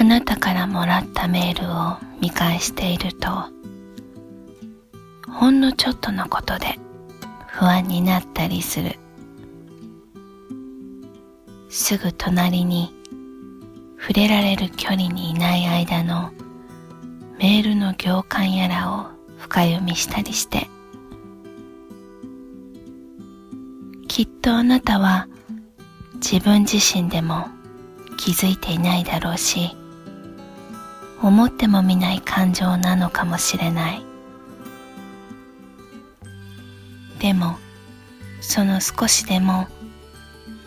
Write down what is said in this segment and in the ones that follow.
あなたからもらったメールを見返しているとほんのちょっとのことで不安になったりする。すぐ隣に触れられる距離にいない間のメールの行間やらを深読みしたりしてきっとあなたは自分自身でも気づいていないだろうし思ってもみない感情なのかもしれない。でもその少しでも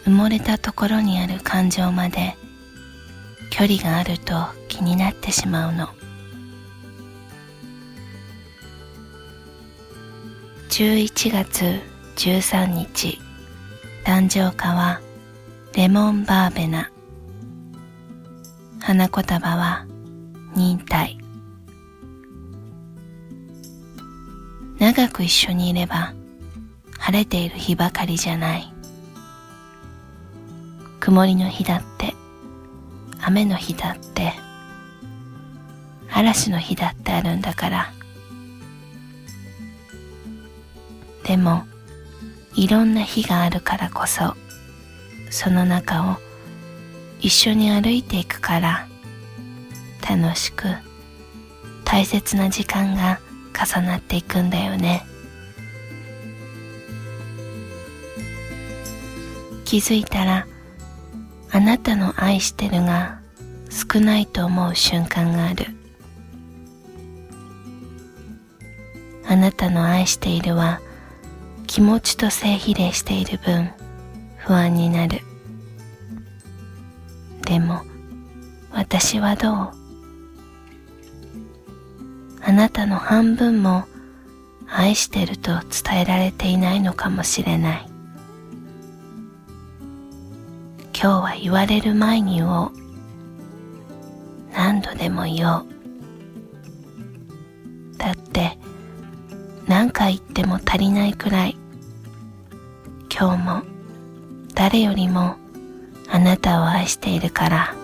埋もれたところにある感情まで距離があると気になってしまうの。11月13日誕生花はレモンバーベナ。花言葉は忍耐。長く一緒にいれば晴れている日ばかりじゃない。曇りの日だって雨の日だって嵐の日だってあるんだから。でもいろんな日があるからこそその中を一緒に歩いていくから楽しく大切な時間が重なっていくんだよね。気づいたらあなたの愛してるが少ないと思う瞬間がある。あなたの愛しているは気持ちと正比例している分不安になる。でも私はどう？あなたの半分も愛してると伝えられていないのかもしれない。今日は言われる前に言おう。何度でも言おう。だって何回言っても足りないくらい。今日も誰よりもあなたを愛しているから。